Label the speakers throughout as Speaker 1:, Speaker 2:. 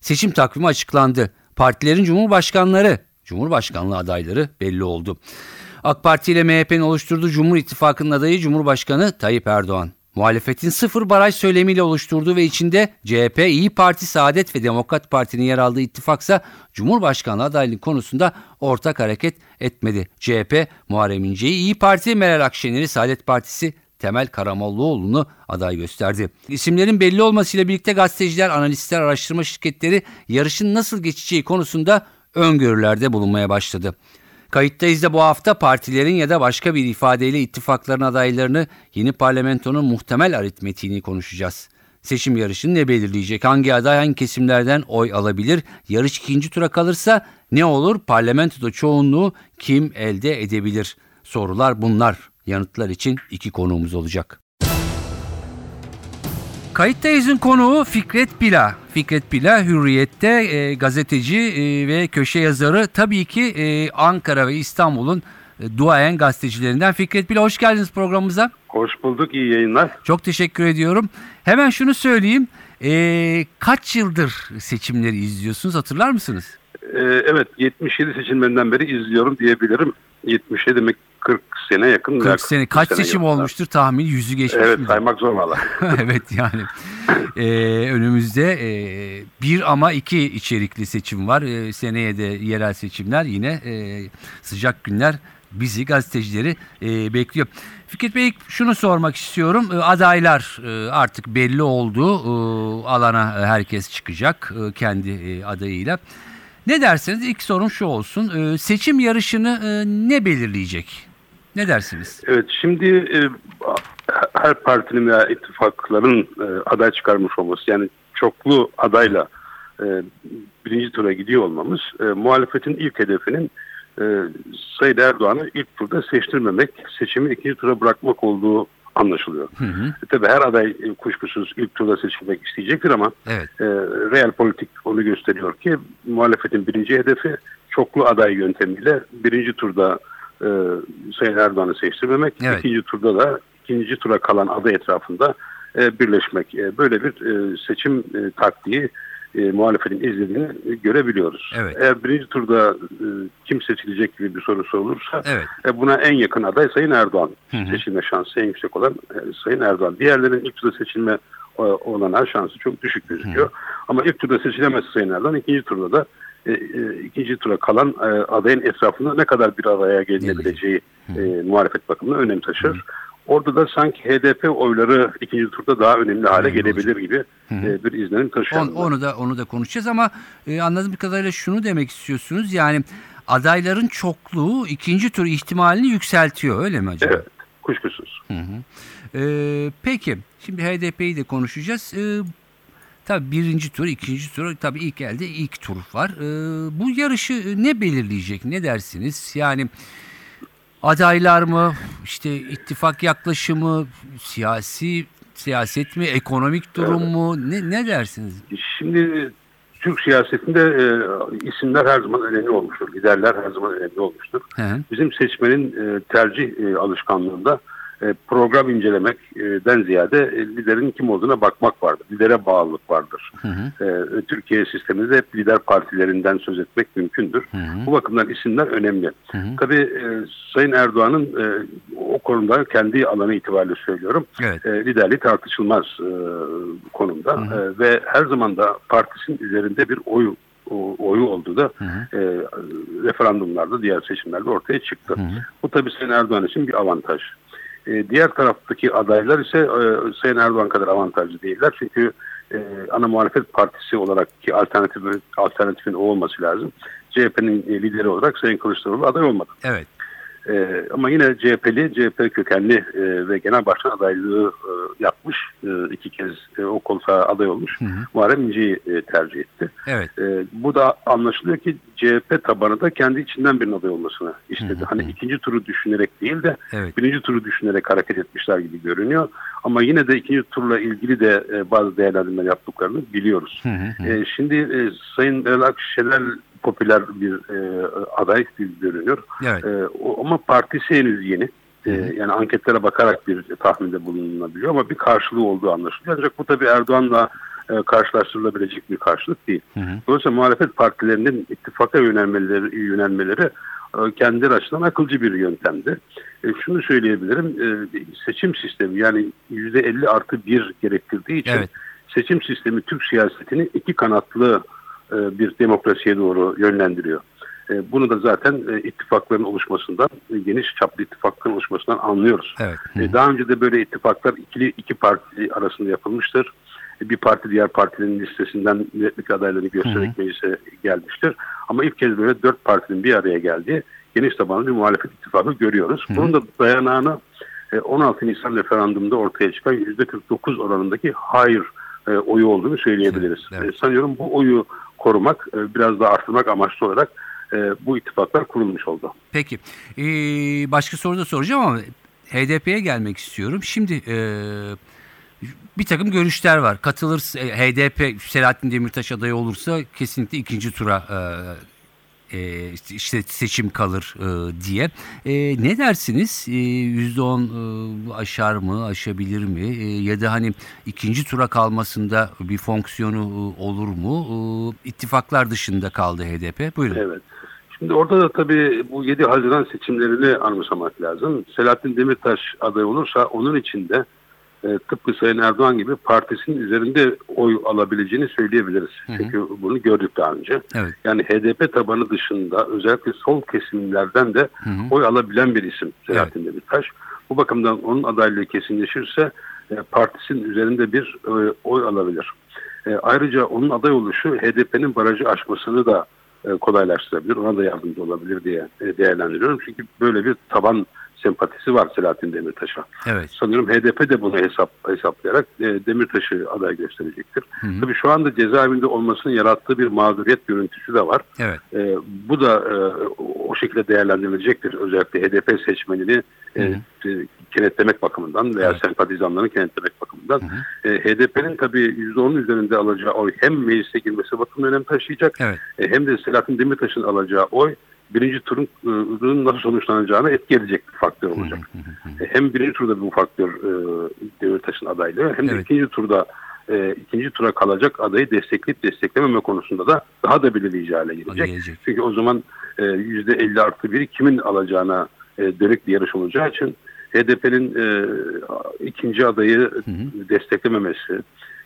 Speaker 1: Seçim takvimi açıklandı. Partilerin cumhurbaşkanları, cumhurbaşkanlığı adayları belli oldu. AK Parti ile MHP'nin oluşturduğu Cumhur İttifakı'nın adayı Cumhurbaşkanı Tayyip Erdoğan. Muhalefetin sıfır baraj söylemiyle oluşturduğu ve içinde CHP, İyi Parti, Saadet ve Demokrat Parti'nin yer aldığı ittifaksa Cumhurbaşkanlığı adaylığı konusunda ortak hareket etmedi. CHP, Muharrem İnce'yi, İyi Parti, Meral Akşener'i, Saadet Partisi Temel Karamollaoğlu'nu aday gösterdi. İsimlerin belli olmasıyla birlikte gazeteciler, analistler, araştırma şirketleri yarışın nasıl geçeceği konusunda öngörülerde bulunmaya başladı. Kayıttayız da bu hafta partilerin ya da başka bir ifadeyle ittifakların adaylarını yeni parlamentonun muhtemel aritmetiğini konuşacağız. Seçim yarışını ne belirleyecek? Hangi aday hangi kesimlerden oy alabilir? Yarış ikinci tura kalırsa ne olur? Parlamentoda çoğunluğu kim elde edebilir? Sorular bunlar. Yanıtlar için iki konuğumuz olacak. Kayıttayız'ın konuğu Fikret Bila. Fikret Bila Hürriyet'te e, gazeteci e, ve köşe yazarı. Tabii ki e, Ankara ve İstanbul'un e, duayen gazetecilerinden. Fikret Bila hoş geldiniz programımıza.
Speaker 2: Hoş bulduk, iyi yayınlar.
Speaker 1: Çok teşekkür ediyorum. Hemen şunu söyleyeyim. E, kaç yıldır seçimleri izliyorsunuz hatırlar mısınız?
Speaker 2: Ee, evet, 77 seçimlerinden beri izliyorum diyebilirim. 77 demek 40 sene yakın.
Speaker 1: 40 sene. Kaç sene seçim yakın. olmuştur tahmin? Yüzü geçmiş
Speaker 2: Evet
Speaker 1: mi?
Speaker 2: saymak zor valla.
Speaker 1: evet yani. Ee, önümüzde e, bir ama iki içerikli seçim var. E, seneye de yerel seçimler yine e, sıcak günler bizi gazetecileri e, bekliyor. Fikret Bey şunu sormak istiyorum. E, adaylar e, artık belli oldu. E, alana herkes çıkacak e, kendi e, adayıyla. Ne derseniz ilk sorum şu olsun. E, seçim yarışını e, ne belirleyecek? Ne dersiniz?
Speaker 2: Evet şimdi e, her partinin veya ittifakların e, aday çıkarmış olması yani çoklu adayla e, birinci tura gidiyor olmamız e, muhalefetin ilk hedefinin e, Sayın Erdoğan'ı ilk turda seçtirmemek, seçimi ikinci tura bırakmak olduğu anlaşılıyor. Hı hı. E, tabii her aday e, kuşkusuz ilk turda seçilmek isteyecektir ama evet. e, real politik onu gösteriyor ki muhalefetin birinci hedefi çoklu aday yöntemiyle birinci turda e, Sayın Erdoğan'ı seçtirmemek, evet. ikinci turda da ikinci tura kalan aday etrafında e, birleşmek. E, böyle bir e, seçim e, taktiği e, muhalefetin izlediğini görebiliyoruz. Evet. Eğer birinci turda e, kim seçilecek gibi bir soru sorulursa evet. e, buna en yakın aday Sayın Erdoğan. Hı hı. Seçilme şansı en yüksek olan e, Sayın Erdoğan. Diğerlerinin ilk turda seçilme e, olana şansı çok düşük gözüküyor. Hı. Ama ilk turda seçilemezse Sayın Erdoğan ikinci turda da e, e, ikinci tura kalan e, adayın etrafında ne kadar bir araya gelinebileceği e, muhalefet bakımından önem taşır. Orada da sanki HDP oyları ikinci turda daha önemli hale önemli gelebilir olacak. gibi e, bir izlenim taşıyor.
Speaker 1: On, onu da onu da konuşacağız ama e, anladığım kadarıyla şunu demek istiyorsunuz. Yani adayların çokluğu ikinci tur ihtimalini yükseltiyor öyle mi acaba?
Speaker 2: Evet kuşkusuz. Hı hı.
Speaker 1: E, peki şimdi HDP'yi de konuşacağız. E, tabii birinci tur, ikinci tur, tabii ilk elde ilk tur var. E, bu yarışı ne belirleyecek ne dersiniz? Yani adaylar mı, işte ittifak yaklaşımı, siyasi siyaset mi, ekonomik durum mu? Ne, ne dersiniz?
Speaker 2: Şimdi Türk siyasetinde e, isimler her zaman önemli olmuştur. Liderler her zaman önemli olmuştur. He. Bizim seçmenin e, tercih e, alışkanlığında e, program incelemekten ziyade e, liderin kim olduğuna bakmak vardır. Lidere bağlılık vardır. Hı hı. E, Türkiye sisteminde hep lider partilerinden söz etmek mümkündür. Hı hı. Bu bakımdan isimler önemli. Hı hı. Tabii Sayın Erdoğan'ın o konuda kendi alanı itibariyle söylüyorum. Evet. liderliği tartışılmaz konumda. Hı hı. ve her zaman da partisinin üzerinde bir oy oyu olduğu da hı hı. E, referandumlarda diğer seçimlerde ortaya çıktı. Hı hı. Bu tabii Sayın Erdoğan için bir avantaj. E, diğer taraftaki adaylar ise e, Sayın Erdoğan kadar avantajlı değiller. Çünkü e, ana muhalefet partisi olarak ki alternatif, alternatifin o olması lazım. CHP'nin lideri olarak Sayın Kılıçdaroğlu aday olmadı.
Speaker 1: Evet.
Speaker 2: E, ama yine CHP'li, CHP kökenli e, ve genel başkan adaylığı e, yapmış. E, iki kez e, o koltuğa aday olmuş.
Speaker 1: Hı hı.
Speaker 2: Muharrem İnce'yi e, tercih etti.
Speaker 1: Evet.
Speaker 2: E, bu da anlaşılıyor ki CHP tabanı da kendi içinden bir aday olmasını istedi.
Speaker 1: Hı hı.
Speaker 2: Hani ikinci turu düşünerek değil de
Speaker 1: Evet.
Speaker 2: birinci turu düşünerek hareket etmişler gibi görünüyor. Ama yine de ikinci turla ilgili de e, bazı değerlendirmeler yaptıklarını biliyoruz.
Speaker 1: Hı hı hı.
Speaker 2: E, şimdi e, Sayın Meral Akşener popüler bir e, aday görünüyor.
Speaker 1: Evet.
Speaker 2: E, o, ama partisi henüz yeni. E, yani anketlere bakarak bir tahminde bulunabiliyor ama bir karşılığı olduğu anlaşılıyor. Ancak bu tabii Erdoğan'la e, karşılaştırılabilecek bir karşılık değil.
Speaker 1: Hı hı.
Speaker 2: Dolayısıyla muhalefet partilerinin ittifaka yönelmeleri, yönelmeleri e, kendileri açısından akılcı bir yöntemdi. E, şunu söyleyebilirim, e, seçim sistemi yani %50 artı 1 gerektirdiği için
Speaker 1: Evet.
Speaker 2: seçim sistemi Türk siyasetini iki kanatlı e, bir demokrasiye doğru yönlendiriyor. E, Bunu da zaten e, ittifakların oluşmasından, e, geniş çaplı ittifakların oluşmasından anlıyoruz.
Speaker 1: Evet.
Speaker 2: E. Daha önce de böyle ittifaklar ikili iki parti arasında yapılmıştır. E, Bir parti diğer partilerin listesinden milletvekili adaylarını göstererek meclise gelmiştir. Ama ilk kez böyle dört partinin bir araya geldiği geniş tabanlı bir muhalefet ittifakı görüyoruz.
Speaker 1: Hı hı.
Speaker 2: Bunun da dayanağını e, 16 Nisan referandumda ortaya çıkan %49 oranındaki hayır e, oyu olduğunu söyleyebiliriz.
Speaker 1: Evet, evet.
Speaker 2: E, Sanıyorum bu oyu korumak, e, biraz daha artırmak amaçlı olarak e, bu ittifaklar kurulmuş oldu.
Speaker 1: Peki. Ee, başka soru da soracağım ama HDP'ye gelmek istiyorum. Şimdi e, bir takım görüşler var. Katılır HDP Selahattin Demirtaş adayı olursa kesinlikle ikinci tura e, e, işte seçim kalır e, diye. E, ne dersiniz? E, %10 e, aşar mı, aşabilir mi? E, ya da hani ikinci tura kalmasında bir fonksiyonu e, olur mu? E, ittifaklar dışında kaldı HDP. Buyurun.
Speaker 2: Evet. Şimdi orada da tabii bu 7 Haziran seçimlerini anımsamak lazım. Selahattin Demirtaş aday olursa onun içinde e, tıpkı Sayın Erdoğan gibi partisinin üzerinde oy alabileceğini söyleyebiliriz.
Speaker 1: Hı hı.
Speaker 2: Çünkü bunu gördük daha önce.
Speaker 1: Evet.
Speaker 2: Yani HDP tabanı dışında özellikle sol kesimlerden de
Speaker 1: Hı hı.
Speaker 2: oy alabilen bir isim Selahattin Demirtaş. Bu bakımdan onun adaylığı kesinleşirse e, partisinin üzerinde bir e, oy alabilir. E, ayrıca onun aday oluşu HDP'nin barajı aşmasını da e, kolaylaştırabilir. Ona da yardımcı olabilir diye e, değerlendiriyorum. Çünkü böyle bir taban sempatisi var Selahattin Demirtaş'a.
Speaker 1: Evet.
Speaker 2: Sanıyorum HDP de bunu hesap, hesaplayarak e, Demirtaş'ı aday gösterecektir.
Speaker 1: Hı hı.
Speaker 2: Tabii şu anda cezaevinde olmasının yarattığı bir mağduriyet görüntüsü de var.
Speaker 1: Evet.
Speaker 2: E, bu da e, o şekilde değerlendirilecektir. Özellikle HDP seçmenini e,
Speaker 1: Hı
Speaker 2: e, kenetlemek bakımından veya
Speaker 1: Evet.
Speaker 2: sempatizanlarını kenetlemek bakımından.
Speaker 1: Hı
Speaker 2: E, HDP'nin tabii %10'un üzerinde alacağı oy hem meclise girmesi bakımından önem taşıyacak
Speaker 1: Evet.
Speaker 2: e, hem de Selahattin Demirtaş'ın alacağı oy birinci turun e, nasıl sonuçlanacağına etki edecek bir faktör olacak. E, Hem birinci turda bu faktör e, Demirtaş'ın adaylığı hem de
Speaker 1: Evet.
Speaker 2: ikinci turda e, ikinci tura kalacak adayı destekleyip desteklememe konusunda da daha da belirleyici hale gelecek.
Speaker 1: Gelecek.
Speaker 2: Çünkü o zaman e, yüzde 50 artı biri kimin alacağına e, dönük bir yarış olacağı için HDP'nin e, ikinci adayı
Speaker 1: hı.
Speaker 2: desteklememesi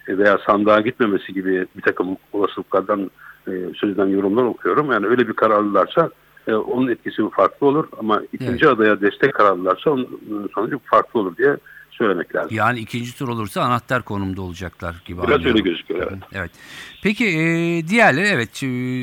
Speaker 2: e, veya sandığa gitmemesi gibi bir takım olasılıklardan e, sözden yorumlar okuyorum. Yani öyle bir karar alırlarsa e, onun etkisi farklı olur ama ikinci adaya destek karar alırlarsa onun sonucu farklı olur diye söylemek lazım.
Speaker 1: Yani ikinci tur olursa anahtar konumda olacaklar gibi
Speaker 2: Biraz
Speaker 1: anlıyorum.
Speaker 2: öyle gözüküyor evet.
Speaker 1: Evet. Peki e, diğerleri evet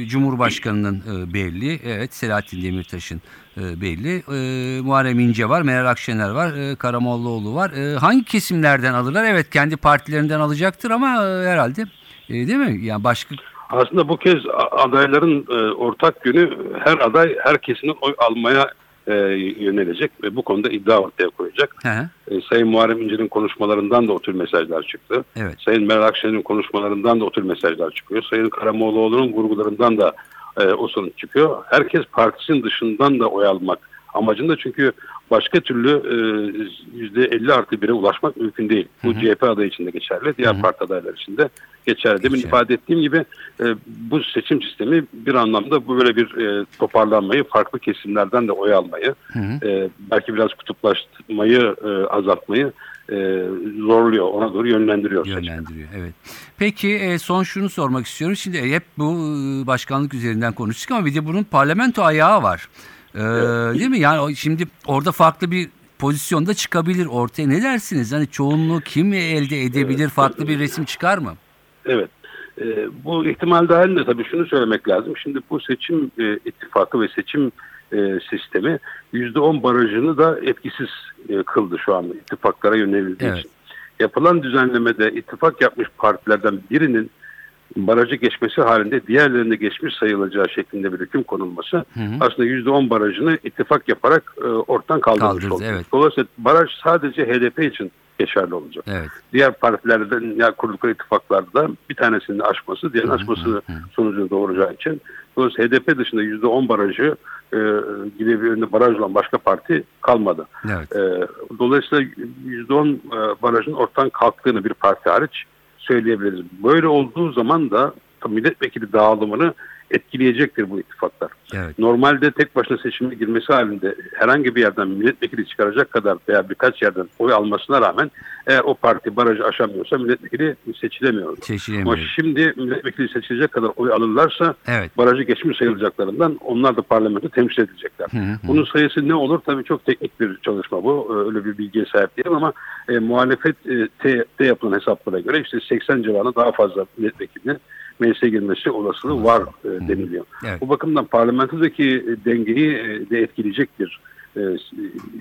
Speaker 1: Cumhurbaşkanı'nın e, belli. Evet Selahattin Demirtaş'ın e, belli. E, Muharrem İnce var, Meral Akşener var, e, Karamollaoğlu var. E, hangi kesimlerden alırlar? Evet kendi partilerinden alacaktır ama e, herhalde e, değil mi? Yani başka
Speaker 2: Aslında bu kez adayların e, ortak yönü her aday herkesin oy almaya e, yönelecek ve bu konuda iddia ortaya koyacak.
Speaker 1: Hı hı,
Speaker 2: E, Sayın Muharrem İnce'nin konuşmalarından da o tür mesajlar çıktı.
Speaker 1: evet.
Speaker 2: Sayın Meral Akşener'in konuşmalarından da o tür mesajlar çıkıyor. Sayın Karamollaoğlu'nun vurgularından da e, o sonuç çıkıyor. Herkes partisinin dışından da oy almak amacında çünkü başka türlü e, %50 artı 1'e ulaşmak mümkün değil. Bu
Speaker 1: Hı hı.
Speaker 2: CHP adayı için de geçerli, diğer
Speaker 1: Hı hı.
Speaker 2: parti adayları için de geçerli. Demin
Speaker 1: Geçerli.
Speaker 2: ifade ettiğim gibi e, bu seçim sistemi bir anlamda bu böyle bir e, toparlanmayı, farklı kesimlerden de oy almayı,
Speaker 1: Hı hı.
Speaker 2: e, belki biraz kutuplaşmayı e, azaltmayı e, zorluyor, ona doğru yönlendiriyor.
Speaker 1: Yönlendiriyor. Evet. Peki e, son şunu sormak istiyorum. Şimdi hep bu başkanlık üzerinden konuştuk ama bir de bunun parlamento ayağı var. E, Değil mi? Yani şimdi orada farklı bir pozisyonda çıkabilir ortaya. Ne dersiniz? Hani çoğunluğu kim elde edebilir? Farklı bir resim çıkar mı?
Speaker 2: Evet. Ee, bu ihtimal dahilinde tabii şunu söylemek lazım. Şimdi bu seçim e, ittifakı ve seçim e, sistemi %10 barajını da etkisiz e, kıldı şu anda ittifaklara yönelildiği
Speaker 1: Evet.
Speaker 2: için. Yapılan düzenlemede ittifak yapmış partilerden birinin barajı geçmesi halinde diğerlerinde geçmiş sayılacağı şeklinde bir hüküm konulması
Speaker 1: Hı hı.
Speaker 2: aslında %10 barajını ittifak yaparak e, ortadan kaldırmış
Speaker 1: Kaldırdı,
Speaker 2: oldu.
Speaker 1: evet.
Speaker 2: Dolayısıyla baraj sadece HDP için geçerli olacak.
Speaker 1: Evet.
Speaker 2: Diğer partilerden ya kurdukları ittifaklarda bir tanesinin aşması, diğerinin aşması sonucunu doğuracağı için dolayısıyla HDP dışında %10 barajı e, gibi bir önünde baraj olan başka parti kalmadı.
Speaker 1: Evet.
Speaker 2: E, dolayısıyla %10 e, barajın ortadan kalktığını bir parti hariç söyleyebiliriz. Böyle olduğu zaman da milletvekili dağılımını etkileyecektir bu ittifaklar.
Speaker 1: Evet.
Speaker 2: Normalde tek başına seçime girmesi halinde herhangi bir yerden milletvekili çıkaracak kadar veya birkaç yerden oy almasına rağmen eğer o parti barajı aşamıyorsa milletvekili seçilemiyor. Ama şimdi milletvekili seçilecek kadar oy alırlarsa
Speaker 1: Evet.
Speaker 2: barajı geçmiş sayılacaklarından onlar da parlamento temsil edilecekler.
Speaker 1: Hı hı.
Speaker 2: Bunun sayısı ne olur? Tabii çok teknik bir çalışma bu. Ee, Öyle bir bilgiye sahip değilim ama e, muhalefette yapılan hesaplara göre işte 80 civarında daha fazla milletvekilinin meclise girmesi olasılığı var e, deniliyor.
Speaker 1: Evet.
Speaker 2: Bu bakımdan parlamentodaki e, dengeyi e, de etkileyecek bir e,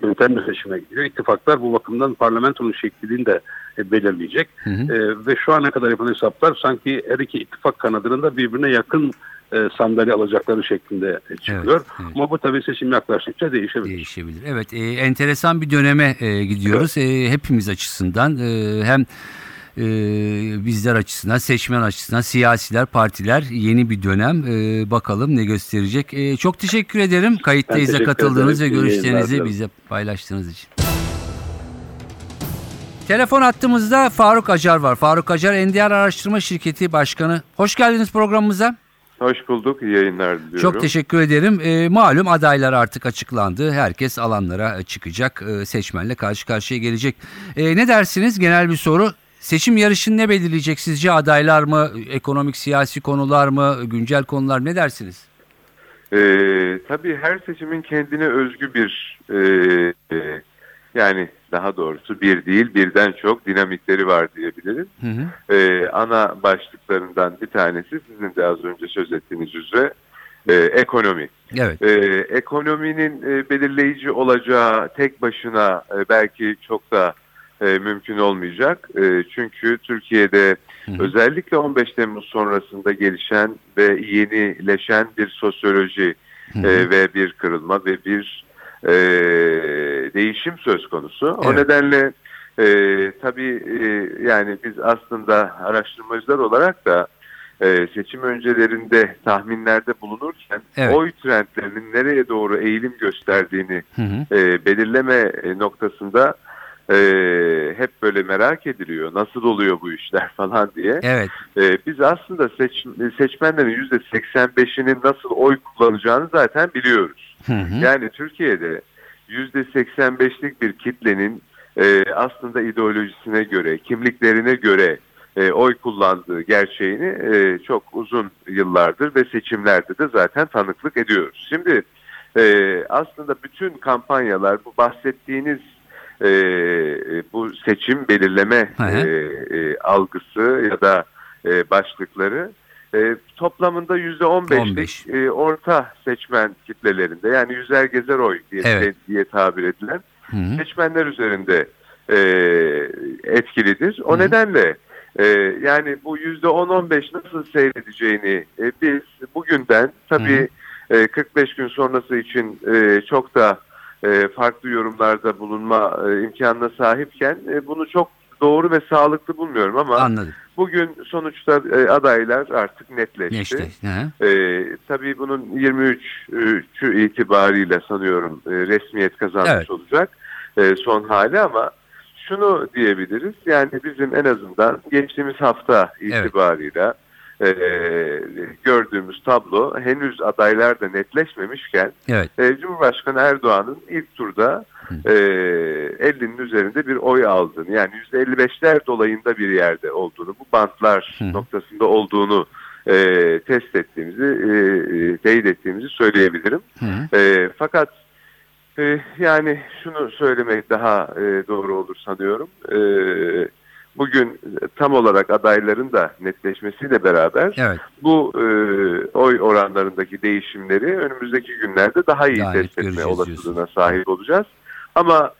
Speaker 2: yöntemle seçime gidiyor. İttifaklar bu bakımdan parlamentonun şeklini de e, belirleyecek.
Speaker 1: Hı hı.
Speaker 2: E, ve şu ana kadar yapılan hesaplar sanki her iki ittifak kanadının da birbirine yakın e, sandalye alacakları şeklinde e, çıkıyor.
Speaker 1: Evet, evet.
Speaker 2: Ama bu tabii seçim yaklaştıkça değişebilir.
Speaker 1: Değişebilir. Evet, e, enteresan bir döneme e, gidiyoruz. E, hepimiz açısından e, hem e, bizler açısından, seçmen açısından, siyasiler, partiler yeni bir dönem. E, bakalım ne gösterecek. E, çok teşekkür ederim kayıttayız
Speaker 2: Ben teşekkür
Speaker 1: katıldığınız ve
Speaker 2: ederim. Yayınlar
Speaker 1: görüşlerinizi bize paylaştığınız için. Telefon attığımızda Faruk Acar var. Faruk Acar NDR Araştırma Şirketi Başkanı. Hoş geldiniz programımıza.
Speaker 3: Hoş bulduk. İyi yayınlar diliyorum.
Speaker 1: Çok teşekkür ederim. E, malum adaylar artık açıklandı. Herkes alanlara çıkacak. E, seçmenle karşı karşıya gelecek. E, ne dersiniz? Genel bir soru. Seçim yarışını ne belirleyecek sizce? Adaylar mı? Ekonomik siyasi konular mı? Güncel konular ne dersiniz?
Speaker 3: Ee, tabii her seçimin kendine özgü bir e, e, yani daha doğrusu bir değil birden çok dinamikleri var diyebiliriz.
Speaker 1: Hı hı.
Speaker 3: Ee, ana başlıklarından bir tanesi sizin de az önce söz ettiğiniz üzere e, ekonomi.
Speaker 1: Evet.
Speaker 3: Ee, ekonominin e, belirleyici olacağı tek başına e, belki çok da e, mümkün olmayacak. E, çünkü Türkiye'de
Speaker 1: Hı hı.
Speaker 3: özellikle 15 Temmuz sonrasında gelişen ve yenileşen bir sosyoloji
Speaker 1: Hı hı.
Speaker 3: e, ve bir kırılma ve bir e, değişim söz konusu. O
Speaker 1: Evet.
Speaker 3: nedenle e, tabii e, yani biz aslında araştırmacılar olarak da e, seçim öncelerinde tahminlerde bulunurken
Speaker 1: Evet.
Speaker 3: oy trendlerinin nereye doğru eğilim gösterdiğini
Speaker 1: Hı hı.
Speaker 3: e, belirleme noktasında e, hep böyle merak ediliyor. Nasıl oluyor bu işler falan diye.
Speaker 1: Evet.
Speaker 3: E, biz aslında seç, seçmenlerin %85'inin nasıl oy kullanacağını zaten biliyoruz.
Speaker 1: Hı hı.
Speaker 3: Yani Türkiye'de %85'lik bir kitlenin e, aslında ideolojisine göre, kimliklerine göre e, oy kullandığı gerçeğini e, çok uzun yıllardır ve seçimlerde de zaten tanıklık ediyoruz. Şimdi e, aslında bütün kampanyalar bu bahsettiğiniz e, e, bu seçim belirleme
Speaker 1: Hı hı.
Speaker 3: e, e, algısı ya da e, başlıkları e, toplamında %15'lik
Speaker 1: 15.
Speaker 3: e, orta seçmen kitlelerinde yani yüzer gezer oy diye,
Speaker 1: Evet.
Speaker 3: diye tabir edilen
Speaker 1: Hı hı.
Speaker 3: seçmenler üzerinde e, etkilidir. O
Speaker 1: Hı hı.
Speaker 3: nedenle e, yani bu yüzde 10-15 nasıl seyredeceğini e, biz bugünden tabii e, 45 gün sonrası için e, çok da e, farklı yorumlarda bulunma e, imkanına sahipken e, bunu çok doğru ve sağlıklı bulmuyorum ama
Speaker 1: Anladım.
Speaker 3: bugün sonuçta e, adaylar artık netleşti.
Speaker 1: Neşte.
Speaker 3: Ee, tabii bunun 23'ü itibariyle sanıyorum e, resmiyet kazanmış
Speaker 1: Evet.
Speaker 3: olacak e, son hali ama şunu diyebiliriz yani bizim en azından geçtiğimiz hafta itibarıyla e, gördüğümüz tablo henüz adaylar da netleşmemişken
Speaker 1: Evet.
Speaker 3: e, Cumhurbaşkanı Erdoğan'ın ilk turda e, 50'nin üzerinde bir oy aldığını yani %55'ler dolayında bir yerde olduğunu bu bantlar
Speaker 1: Hı.
Speaker 3: noktasında olduğunu e, test ettiğimizi e, e, teyit ettiğimizi söyleyebilirim.
Speaker 1: Hı.
Speaker 3: E, fakat e, yani şunu söylemek daha e, doğru olur sanıyorum. E, bugün tam olarak adayların da netleşmesiyle beraber
Speaker 1: Evet.
Speaker 3: bu e, oy oranlarındaki değişimleri önümüzdeki günlerde daha iyi
Speaker 1: Daha
Speaker 3: test etme olasılığına
Speaker 1: diyorsun.
Speaker 3: sahip olacağız. Ama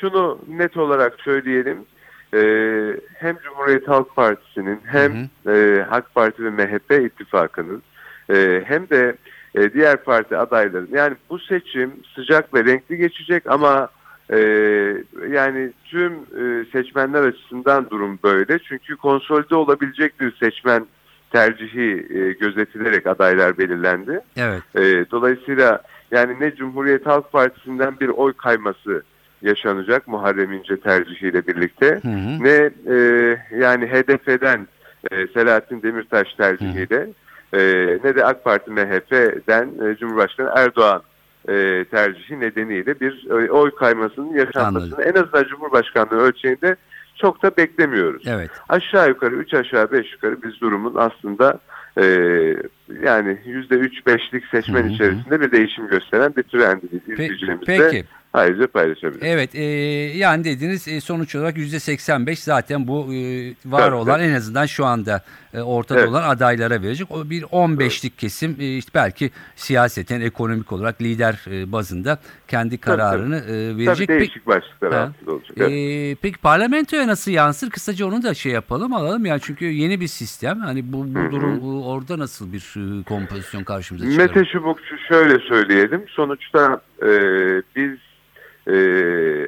Speaker 3: şunu net olarak söyleyelim. e, hem Cumhuriyet Halk Partisi'nin hem e, AK Parti ve MHP ittifakının e, hem de e, diğer parti adayların yani bu seçim sıcak ve renkli geçecek ama e, yani tüm e, seçmenler açısından durum böyle. Çünkü konsolide olabilecek bir seçmen tercihi e, gözetilerek adaylar belirlendi.
Speaker 1: Evet.
Speaker 3: E, dolayısıyla yani ne Cumhuriyet Halk Partisi'nden bir oy kayması yaşanacak Muharrem İnce tercihiyle birlikte
Speaker 1: Hı hı.
Speaker 3: ne e, yani HDP'den e, Selahattin Demirtaş tercihiyle e, ne de AK Parti MHP'den e, Cumhurbaşkanı Erdoğan e, tercihi nedeniyle bir e, oy kaymasının yaşanmasını en azından Cumhurbaşkanlığı ölçeğinde çok da beklemiyoruz.
Speaker 1: Evet.
Speaker 3: Aşağı yukarı 3 aşağı 5 yukarı biz durumun aslında e, yani %3-5'lik seçmen
Speaker 1: Hı hı.
Speaker 3: içerisinde bir değişim gösteren bir trendi
Speaker 1: Pe-
Speaker 3: izleyicilerimizle
Speaker 1: peki.
Speaker 3: Ayrıca paylaşabiliriz.
Speaker 1: Evet e, yani dediniz e, sonuç olarak %85 zaten bu e, var
Speaker 3: Tabii,
Speaker 1: olan
Speaker 3: tabii.
Speaker 1: en azından şu anda e, ortada
Speaker 3: Evet.
Speaker 1: olan adaylara verecek. O bir 15'lik kesim e, işte belki siyaseten ekonomik olarak lider e, bazında kendi kararını e,
Speaker 3: Tabii
Speaker 1: verecek. Peki-
Speaker 3: değişik başlıklar
Speaker 1: Ha.
Speaker 3: olacak. Evet.
Speaker 1: peki parlamentoya nasıl yansır? Kısaca onu da şey yapalım alalım yani çünkü yeni bir sistem. Hani bu, bu
Speaker 3: Hı hı.
Speaker 1: durum orada nasıl bir e, kompozisyon karşımıza çıkar?
Speaker 3: Mete Çubukçu şöyle söyleyelim. Sonuçta e, biz e,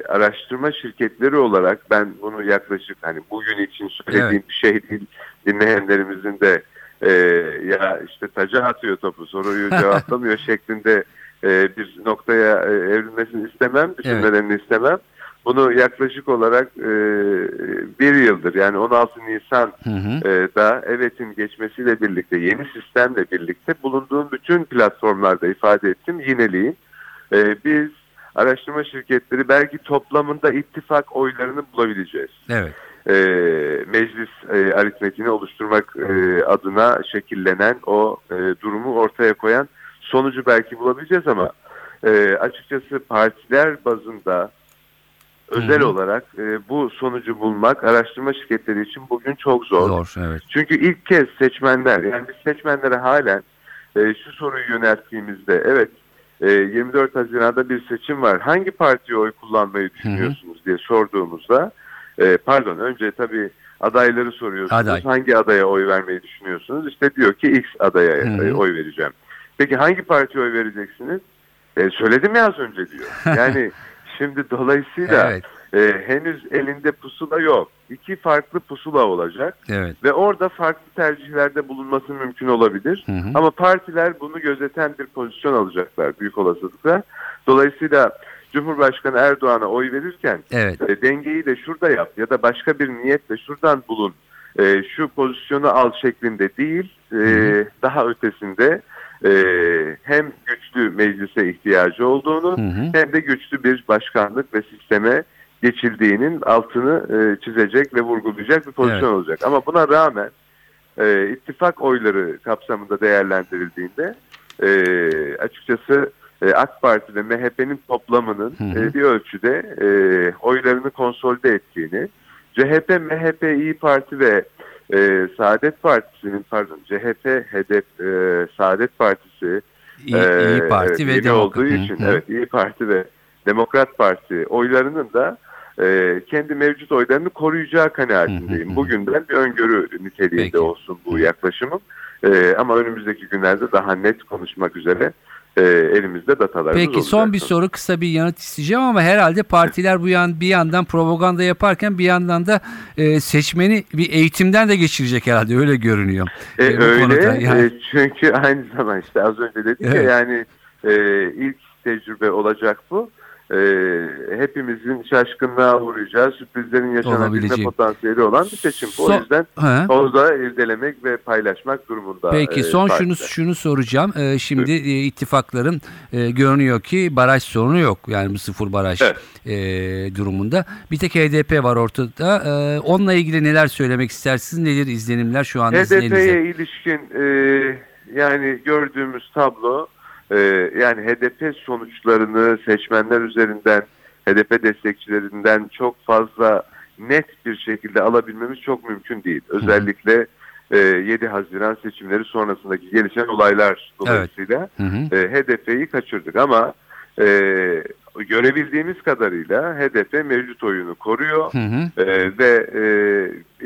Speaker 3: araştırma şirketleri olarak ben bunu yaklaşık hani bugün için söylediğim
Speaker 1: Evet.
Speaker 3: bir şey değil dinleyenlerimizin de e, ya işte taca atıyor topu soruyu cevaplamıyor şeklinde e, bir noktaya e, evrilmesini istemem, düşünmelerini istemem. Bunu yaklaşık olarak e, bir yıldır yani 16 Nisan
Speaker 1: Hı hı.
Speaker 3: e, da evetin geçmesiyle birlikte yeni sistemle birlikte bulunduğum bütün platformlarda ifade ettim yineleyeyim. E, biz araştırma şirketleri belki toplamında ittifak oylarını bulabileceğiz.
Speaker 1: Evet.
Speaker 3: E, meclis e, aritmetiğini oluşturmak e, adına şekillenen o e, durumu ortaya koyan sonucu belki bulabileceğiz ama e, açıkçası partiler bazında özel
Speaker 1: Hı hı.
Speaker 3: olarak e, bu sonucu bulmak araştırma şirketleri için bugün çok zor.
Speaker 1: Zor evet.
Speaker 3: Çünkü ilk kez seçmenler yani biz seçmenlere halen e, şu soruyu yönelttiğimizde evet e, 24 Haziran'da bir seçim var. Hangi partiye oy kullanmayı düşünüyorsunuz diye sorduğumuzda e, pardon önce tabii adayları soruyorsunuz.
Speaker 1: Aday.
Speaker 3: Hangi adaya oy vermeyi düşünüyorsunuz? İşte diyor ki X adaya
Speaker 1: Hı hı.
Speaker 3: e, oy vereceğim. Peki hangi partiye oy vereceksiniz? E, söyledim ya az önce diyor. Yani şimdi dolayısıyla
Speaker 1: Evet.
Speaker 3: e, henüz elinde pusula yok. İki farklı pusula olacak
Speaker 1: Evet.
Speaker 3: ve orada farklı tercihlerde bulunması mümkün olabilir.
Speaker 1: Hı hı.
Speaker 3: Ama partiler bunu gözeten bir pozisyon alacaklar büyük olasılıkla. Dolayısıyla Cumhurbaşkanı Erdoğan'a oy verirken
Speaker 1: Evet.
Speaker 3: e, dengeyi de şurada yap ya da başka bir niyetle şuradan bulun. E, şu pozisyonu al şeklinde değil, e,
Speaker 1: hı.
Speaker 3: daha ötesinde e, hem güçlü meclise ihtiyacı olduğunu
Speaker 1: Hı hı.
Speaker 3: hem de güçlü bir başkanlık ve sisteme geçildiğinin altını e, çizecek ve vurgulayacak bir pozisyon
Speaker 1: Evet.
Speaker 3: olacak. Ama buna rağmen e, ittifak oyları kapsamında değerlendirildiğinde e, açıkçası e, AK Parti ve MHP'nin toplamının
Speaker 1: Hı hı.
Speaker 3: e, bir ölçüde e, oylarını konsolide ettiğini, CHP, MHP, İyi Parti ve e, Saadet Partisi'nin pardon CHP, HDP, e, Saadet Partisi,
Speaker 1: İyi, İyi Parti
Speaker 3: evet,
Speaker 1: ve Demokrat.
Speaker 3: olduğu
Speaker 1: Hı
Speaker 3: için
Speaker 1: hı.
Speaker 3: evet İyi Parti ve Demokrat Parti oylarının da e, kendi mevcut oylarını koruyacağı kanaatindeyim. Bugünden bir öngörü niteliğinde
Speaker 1: Peki.
Speaker 3: olsun bu yaklaşımım. E, ama önümüzdeki günlerde daha net konuşmak üzere e, elimizde datalarımız
Speaker 1: Peki
Speaker 3: olacak.
Speaker 1: son bir soru kısa bir yanıt isteyeceğim ama herhalde partiler bu yan bir yandan propaganda yaparken bir yandan da e, seçmeni bir eğitimden de geçirecek herhalde öyle görünüyor.
Speaker 3: E,
Speaker 1: E,
Speaker 3: öyle
Speaker 1: konuda yani.
Speaker 3: e, çünkü aynı zaman işte az önce dedik
Speaker 1: Evet.
Speaker 3: ya yani e, ilk tecrübe olacak bu. E, hepimizin şaşkınlığa uğrayacağı sürprizlerin yaşanabilme potansiyeli olan bir seçim.
Speaker 1: Son-
Speaker 3: O yüzden
Speaker 1: Ha.
Speaker 3: onu da irdelemek ve paylaşmak durumunda.
Speaker 1: Peki
Speaker 3: e,
Speaker 1: son şunu
Speaker 3: partiler.
Speaker 1: şunu soracağım. Ee, şimdi e, ittifakların e, görünüyor ki baraj sorunu yok. Yani bu sıfır baraj
Speaker 3: Evet.
Speaker 1: e, durumunda. Bir tek HDP var ortada. E, onunla ilgili neler söylemek istersiniz? Nedir izlenimler şu anda?
Speaker 3: HDP'ye ilişkin e, yani gördüğümüz tablo e, yani HDP sonuçlarını seçmenler üzerinden HDP destekçilerinden çok fazla net bir şekilde alabilmemiz çok mümkün değil. Özellikle e, 7 Haziran seçimleri sonrasındaki gelişen olaylar dolayısıyla
Speaker 1: hı.
Speaker 3: e, HDP'yi kaçırdık ama e, görebildiğimiz kadarıyla HDP mevcut oyunu koruyor
Speaker 1: Hı hı.
Speaker 3: e, ve e,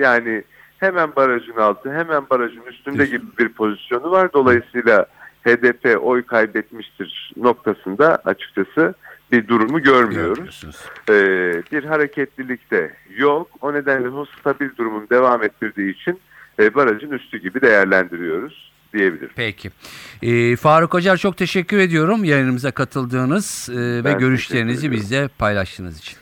Speaker 3: yani hemen barajın altı hemen barajın üstünde
Speaker 1: Üst-
Speaker 3: gibi bir pozisyonu var. Dolayısıyla HDP oy kaybetmiştir noktasında açıkçası bir durumu görmüyoruz.
Speaker 1: Görmüyorsunuz.
Speaker 3: E, bir hareketlilik de yok. O nedenle o stabil durumun devam ettirdiği için e, barajın üstü gibi değerlendiriyoruz diyebilirim.
Speaker 1: Peki. Ee, Faruk Acar çok teşekkür ediyorum yayınımıza katıldığınız e, ve
Speaker 3: Ben
Speaker 1: görüşlerinizi bizle paylaştığınız için.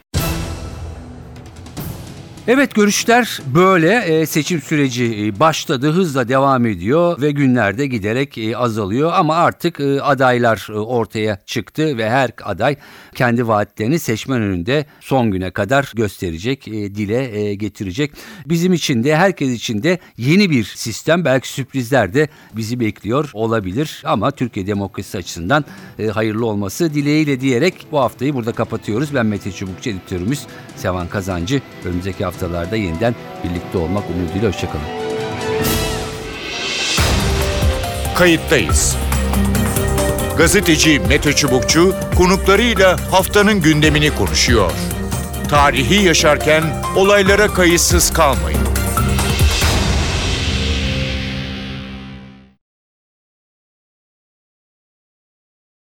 Speaker 1: Evet görüşler böyle E, seçim süreci e, başladı hızla devam ediyor ve günlerde giderek e, azalıyor ama artık e, adaylar e, ortaya çıktı ve her aday kendi vaatlerini seçmen önünde son güne kadar gösterecek, e, dile e, getirecek. Bizim için de herkes için de yeni bir sistem belki sürprizler de bizi bekliyor olabilir ama Türkiye demokrasisi açısından e, hayırlı olması dileğiyle diyerek bu haftayı burada kapatıyoruz. Ben Mete Çubukçu editörümüz Sevan Kazancı. Önümüzdeki haftalarda yeniden birlikte olmak umuduyla hoşçakalın.
Speaker 4: Kayıttayız. Gazeteci Mete Çubukçu konuklarıyla haftanın gündemini konuşuyor. Tarihi yaşarken olaylara kayıtsız kalmayın.